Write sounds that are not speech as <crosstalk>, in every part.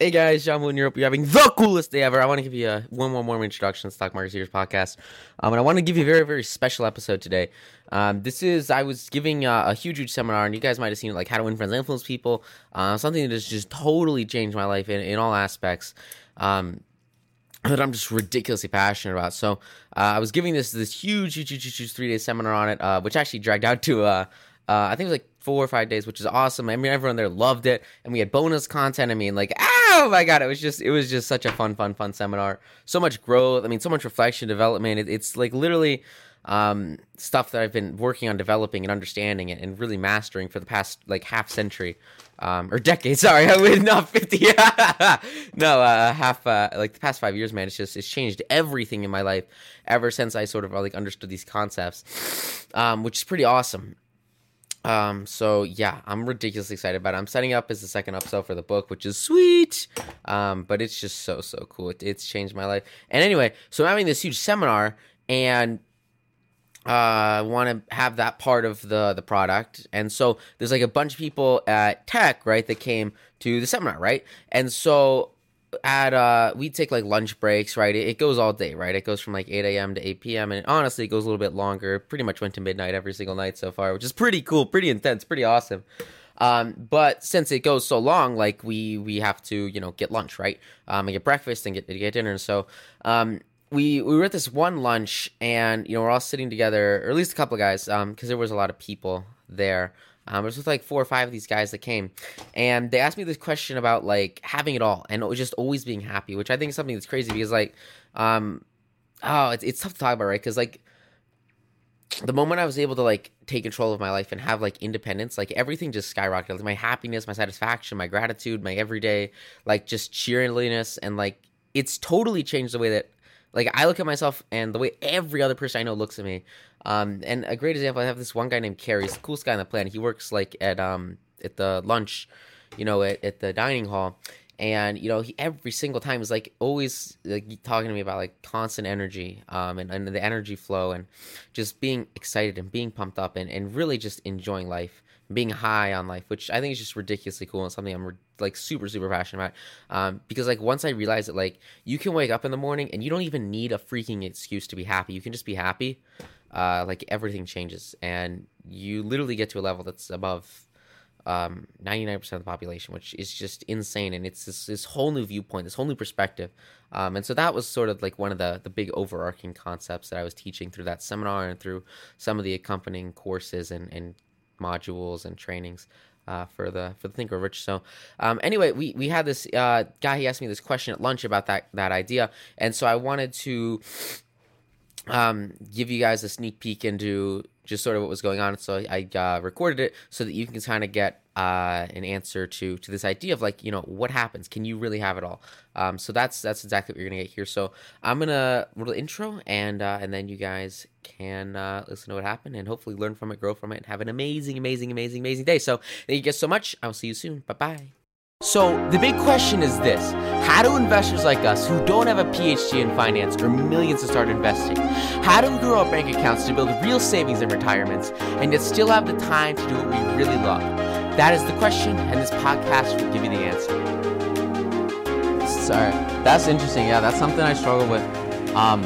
Hey guys, John Woo in Europe. You're having the coolest day ever. I want to give you a one more warm introduction to Stock Market Secrets podcast. Um, and I want to give you a very, very special episode today. Um, this is, I was giving uh, a huge, huge seminar, and you guys might have seen it, like How to Win Friends and Influence People. Uh, something that has just totally changed my life in, in all aspects. Um, that I'm just ridiculously passionate about. So uh, I was giving this this huge, huge, huge, huge three day seminar on it, uh, which actually dragged out to uh, uh, I think it was like four or five days, which is awesome. I mean, everyone there loved it, and we had bonus content. I mean, like, oh my god, it was just it was just such a fun, fun, fun seminar. So much growth. I mean, so much reflection, development. It, it's like literally um, stuff that I've been working on developing and understanding it and really mastering for the past like half century um, or decade. <laughs> Sorry, <laughs> I would not fifty. <laughs> no, uh, half uh, like the past five years, man. It's just it's changed everything in my life ever since I sort of like understood these concepts, um, which is pretty awesome. Um, so yeah, I'm ridiculously excited about it. I'm setting up as the second upsell for the book, which is sweet. Um, but it's just so so cool. It, it's changed my life. And anyway, so I'm having this huge seminar and uh want to have that part of the the product and so there's like a bunch of people at tech right that came to the seminar right and so at uh we take like lunch breaks right? It, it, goes all day right? It goes from like 8 a.m to 8 p.m and honestly it goes a little bit longer. Pretty much went to midnight every single night so far which is pretty cool pretty intense pretty awesome. Um but since it goes so long like we we have to you know get lunch right? Um and get breakfast and get get dinner. And so um we we were at this one lunch and you know we're all sitting together or at least a couple of guys um because there was a lot of people there um, it was with like four or five of these guys that came, and they asked me this question about like having it all and just always being happy, which I think is something that's crazy because like, um, oh, it's it's tough to talk about, right? Because like, the moment I was able to like take control of my life and have like independence, like everything just skyrocketed. Like, my happiness, my satisfaction, my gratitude, my everyday like just cheerliness, and like it's totally changed the way that like I look at myself and the way every other person I know looks at me. Um, and a great example, I have this one guy named Carrie. He's the coolest guy on the planet. He works like at um at the lunch, you know, at, at the dining hall. And you know, he every single time is like always like talking to me about like constant energy, um, and, and the energy flow, and just being excited and being pumped up, and, and really just enjoying life being high on life, which I think is just ridiculously cool and something I'm like super super passionate about. Um, because like once I realized that like you can wake up in the morning and you don't even need a freaking excuse to be happy. You can just be happy. Uh, like everything changes and you literally get to a level that's above um, 99% of the population, which is just insane. And it's this, this whole new viewpoint, this whole new perspective. Um, and so that was sort of like one of the, the big overarching concepts that I was teaching through that seminar and through some of the accompanying courses and, and modules and trainings uh, for the for the Think Grow Rich. So um, anyway, we we had this uh, guy. He asked me this question at lunch about that that idea, and so I wanted to um, give you guys a sneak peek into just sort of what was going on. So I uh, recorded it so that you can kind of get uh, an answer to to this idea of like you know what happens. Can you really have it all? Um, so that's that's exactly what you're gonna get here. So I'm gonna little intro and uh, and then you guys can uh, listen to what happened and hopefully learn from it, grow from it, and have an amazing, amazing, amazing, amazing day. So thank you guys so much. I will see you soon. Bye bye. So, the big question is this How do investors like us who don't have a PhD in finance or millions to start investing? How do we grow our bank accounts to build real savings and retirements and yet still have the time to do what we really love? That is the question, and this podcast will give you the answer. Sorry, that's interesting. Yeah, that's something I struggle with. Um,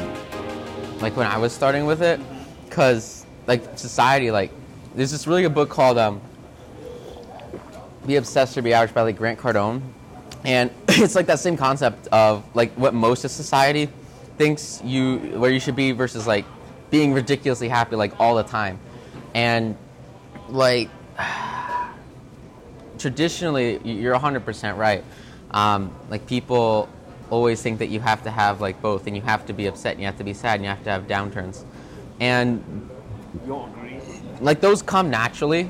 like when I was starting with it, because like society, like there's this really good book called um, be Obsessed or Be Average by like Grant Cardone. And <clears throat> it's like that same concept of like what most of society thinks you where you should be versus like being ridiculously happy like all the time. And like <sighs> traditionally you're 100% right. Um, like people always think that you have to have like both and you have to be upset and you have to be sad and you have to have downturns. And like those come naturally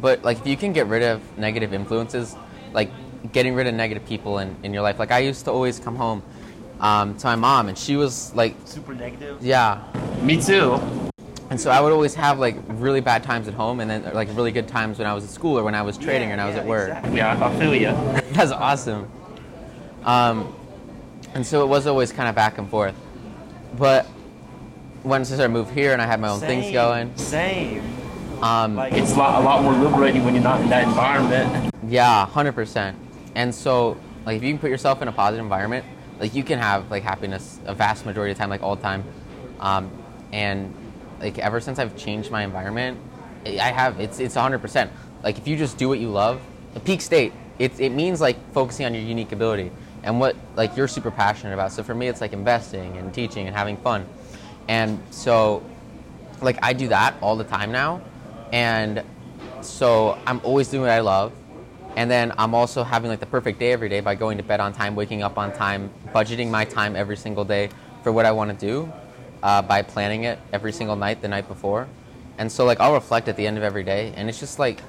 but like if you can get rid of negative influences, like getting rid of negative people in, in your life. Like I used to always come home um, to my mom, and she was like super negative. Yeah. Me too. And so I would always have like really bad times at home, and then like really good times when I was at school or when I was trading yeah, or when I was at work. Exactly. Yeah, I feel you. <laughs> That's awesome. Um, and so it was always kind of back and forth. But once I started move here and I had my own same, things going. Same. Um, like it's a lot, a lot more liberating when you're not in that environment. Yeah, hundred percent. And so Like if you can put yourself in a positive environment, like you can have like happiness a vast majority of the time, like all the time. Um, and like ever since I've changed my environment, I have it's it's 100%. Like if you just do what you love, a peak state, it it means like focusing on your unique ability and what like you're super passionate about. So for me, it's like investing and teaching and having fun. And so like I do that all the time now, and so I'm always doing what I love, and then I'm also having like the perfect day every day by going to bed on time, waking up on time, budgeting my time every single day for what I want to do, uh, by planning it every single night the night before, and so like I'll reflect at the end of every day, and it's just like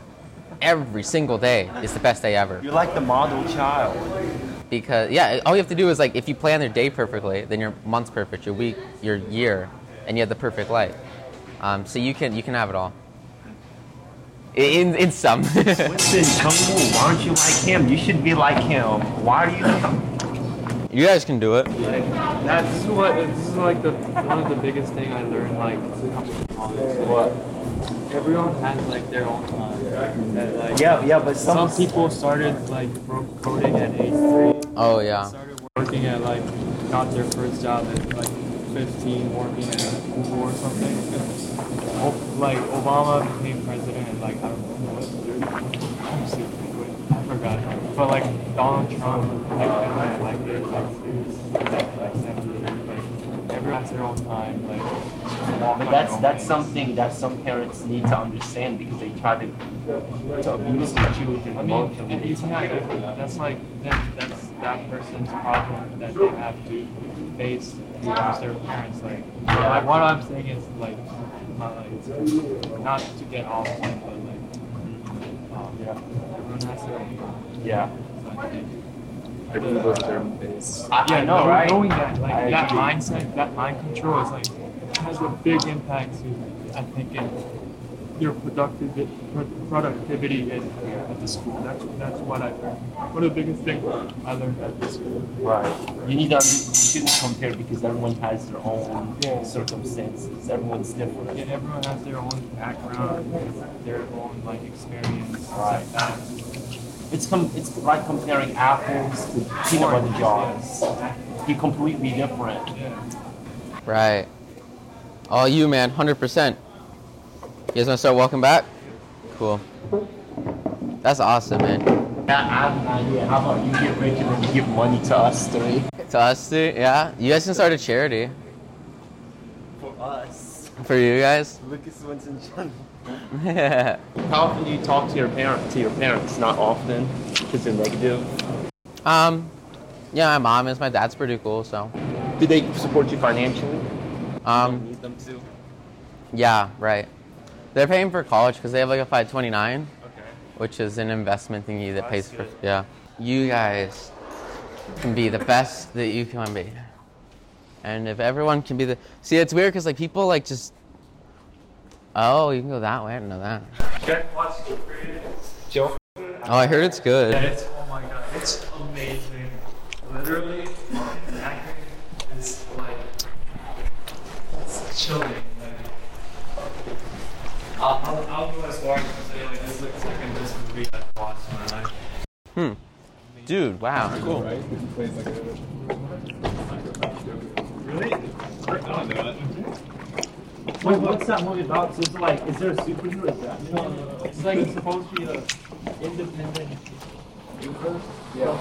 every single day is the best day ever You're like the model child. because yeah, all you have to do is like if you plan your day perfectly, then your month's perfect, your week, your year, and you have the perfect life. Um, so you can you can have it all. In in some. Winston Chengwu, why aren't you like him? You should be like him. Why do you? you guys can do it. That's what this is like the one of the biggest thing I learned like coming to college. What? Everyone has like their own time. That, like, Yeah, yeah, but some some, people started like pro- coding at age three. Oh yeah. Started working at like got their first job at like 15, working at Google or something. Like Obama became president like I don't know what. Stupid, wait, I forgot. But like Donald Trump like at like age like like, like 78. Like everyone their own time. Like walk but on that's your own that's pace. something that some parents need to understand because they try to to abuse the children I mean, it- emotionally. it's not good. That's like that, that's that person's problem that they have to face towards their parents. Like, like what I'm saying is like not like not to get off point, but like um, Yeah. everyone has their own. Yeah. Everyone goes their own pace. I- I yeah, know- right? Knowing that, like I that agree. mindset, that mind control is like has a big impact to I think in your productivity productivity in at the school. That's that's what I learned. One of the biggest things I learned at the school. Right. You need to you shouldn't compare because everyone has their own Yeah. circumstances. Everyone's different. Yeah, everyone has their own background, their own like experience, Right. like. It's com- it's like comparing apples to peanut butter jars. Be completely different. Yeah. Right. All you man, hundred percent. You guys wanna start walking back? Cool. That's awesome, man. Yeah, I have an idea. How about you get rich and then you give money to us three? To us too, yeah. You guys can start a charity For us. for you guys. Lucas Winston yeah. <laughs> How often do you talk to your parent to your parents? Not often, because they're negative. Um, yeah, my mom is. My dad's pretty cool, so. Do they support you financially? Um, need them to. yeah, right. They're paying for college because they have like a 529, Okay. which is an investment thingy that pays for. Yeah. You guys can be the best that you can be. And if everyone can be the. See, it's weird because like people like just. Oh, you can go that way. I didn't know that. Joe. Oh, I heard it's good. It's oh my god, it's amazing. Literally, acting is like it's chilling. Like, I'll, I'll, I'll go as far as to say like this looks like the best movie I've watched in my life. Hmm. Dude, wow, cool. Really? I don't know. Wait, what's that movie about? So it's like, is there a superhero? Is that? No, no, no. It's like it's supposed to be a independent universe. Yeah.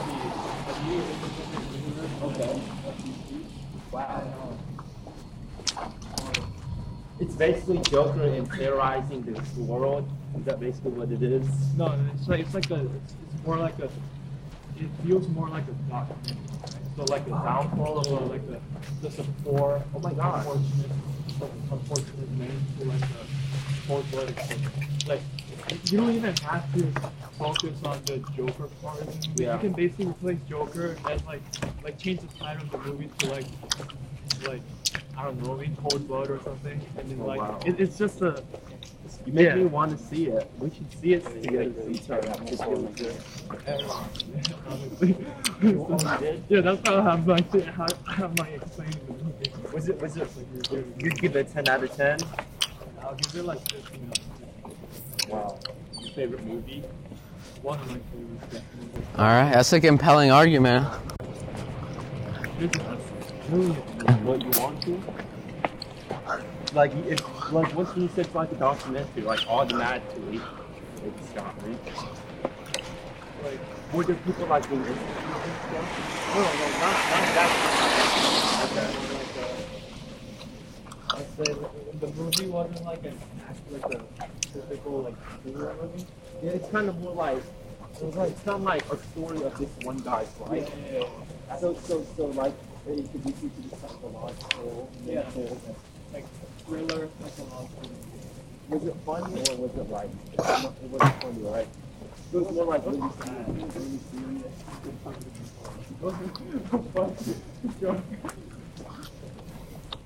A new independent universe. Okay. Wow. It's basically Joker in terrorizing the world. Is that basically what it is? No, it's like it's like a it's, it's more like a it feels more like a documentary. Right? So like the downfall of a, like a just a poor Oh my God. unfortunate unfortunate man to like a poor politics. Like you don't even have to focus on the Joker part. Yeah. You can basically replace Joker and like like change the title of the movie to like like I don't know, in cold blood or something. And then Oh, like wow. it, it's just a You make Yeah. me want to see it. We should see it together. It's really good. Honestly. <laughs> yeah, that's how I'm like how, how am I explaining the? Was it? Was it? You give it ten out of ten. I'll give it like 15 out of 10. Wow. Your favorite movie? one of my favorites. definitely. All right, that's a compelling argument. What you want to. Like if like once he says like a documentary, like automatically it's got me. Like were there people like in Instagram and stuff? No, no, not not that. I said the movie wasn't like a like a typical like movie. Yeah, it's kind of more like it was like it's not like a story of this one guy's life. Yeah, yeah, yeah. So so so like it could be the psychological, Yeah. Like thriller, psychological. Was it funny or was it like it wasn't funny, right? It was more like really serious, really serious. It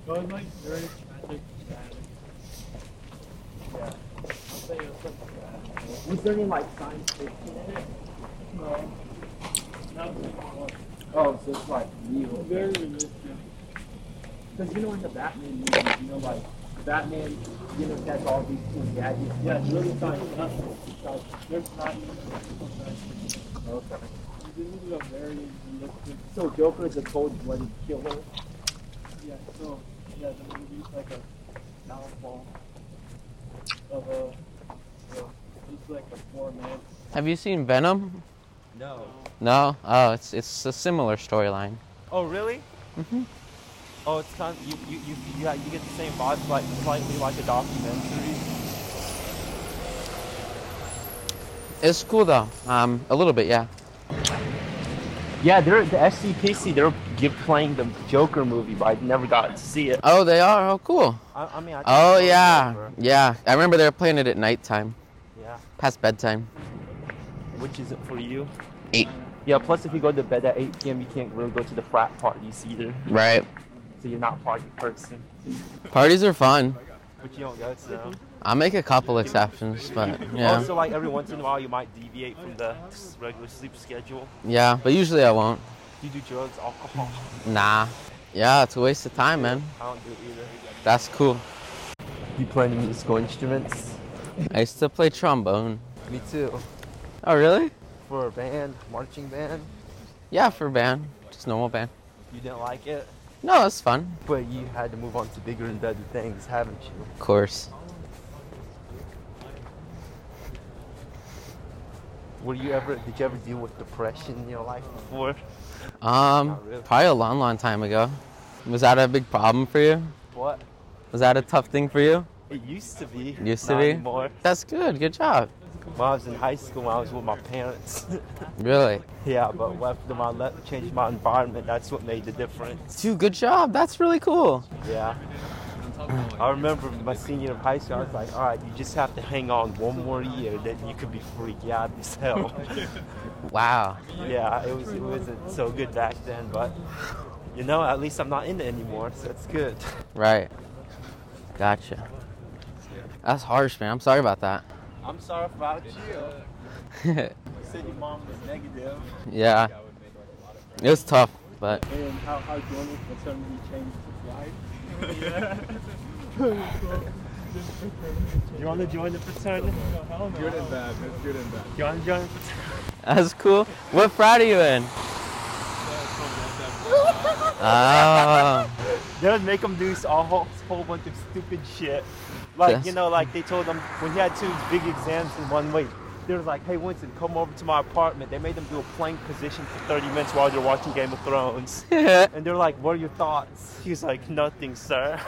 was like very tragic, sad. Yeah. It was sad. Was there any like science fiction in it? No. Not really. Oh, so it's like real. Very realistic. Because you know in the Batman movies, you know like Batman, you know, has all these cool gadgets. Yeah, it's really science fiction. Like, there's not even like Okay. This is a very realistic. So Joker is a cold-blooded killer. Yeah. So yeah, the movie's like a downfall of a. a it's like a four man. Have you seen Venom? No. No. Oh, it's it's a similar storyline. Oh, really? Mhm. Oh, it's kind of, you, you, you, you, got- you get the same vibes, like slightly like a documentary. It's cool though. Um, a little bit, yeah. Yeah, they're the SCPC. They're give, playing the Joker movie, but I never got to see it. Oh, they are. Oh, cool. I, I mean, I Oh yeah, yeah. I remember they were playing it at nighttime, Yeah. past bedtime. Which is it for you? Eight. Yeah. Plus, if you go to bed at 8 p.m., you can't really go to the frat parties either. Right. So you're not a party person. Parties are fun. But you don't go to them. I'll make a couple exceptions, but yeah, Also, like every once in a while, you might deviate from the regular sleep schedule. yeah. But usually I won't. You do drugs, alcohol. Nah. Yeah, it's a waste of time, man. I don't do either. That's cool. You play any musical instruments? I used to play trombone. Me too. Oh, really? For a band, marching band, Yeah, for a band, just normal band. you didn't like it, No, it's fun. but you had to move on to bigger and better things, haven't you? Of course. Were you ever? Did you ever deal with depression in your life before? Um, really. probably a long, long time ago. Was that a big problem for you? What? Was that a tough thing for you? It used to be. Used to be? Anymore. That's good. Good job. When I was in high school, when I was with my parents. <laughs> Really? yeah, but after I left, changed my environment, that's what made the difference. Dude, good job. That's really cool. Yeah. I remember my senior year of high school, I was like, all right, you just have to hang on one more year, then you could be free. Yeah, as hell. <laughs> Wow. yeah, it was it wasn't so good back then, but you know, at least I'm not in it anymore, so that's good. Right. Gotcha. That's harsh, man. I'm sorry about that. I'm sorry about you. yeah. You said your mom was negative. It was tough, but And how how joining fraternity changed his life. You want to join the fraternity? Good and bad. It's good and bad. You want to join the fraternity? that's cool. What frat are you in? <laughs> Oh. They would make him do a whole, whole bunch of stupid shit. Like, Yes. you know, like they told him when he had two big exams in one week, they was like, hey, Winston, come over to my apartment. They made him do a plank position for 30 minutes while they're watching Game of Thrones. <laughs> And they're like, what are your thoughts? He's like, nothing, sir.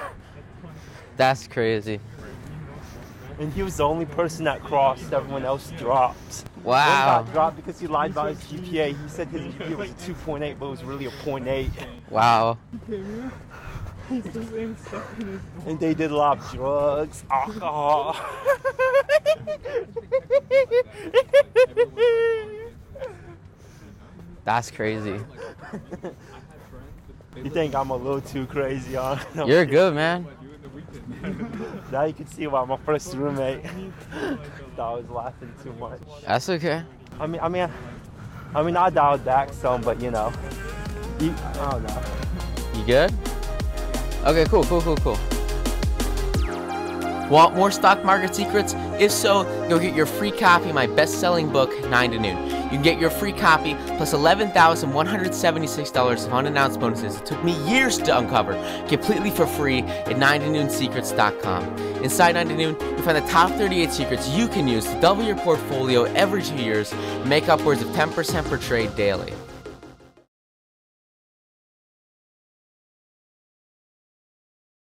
That's crazy. And he was the only person that crossed. Everyone else dropped. One Wow. got dropped because he lied about his GPA. He said his GPA was a 2.8, but it was really a 0.8. Wow. And they did a lot of drugs, alcohol. That's crazy. you think I'm a little too crazy, huh? <laughs> You're good, man. Now you can see why my first roommate <laughs> thought I was laughing too much. That's okay. I mean, I mean, I mean, I dialed back some, but you know, you, I don't know. You good? Okay, cool, cool, cool, cool. Want more stock market secrets? If so, go get your free copy of my best selling book, 9 to Noon. You can get your free copy plus $11,176 of unannounced bonuses it took me years to uncover completely for free at 9 to noonsecrets.com. Inside 9 to Noon, you'll find the top 38 secrets you can use to double your portfolio every two years and make upwards of 10% per trade daily.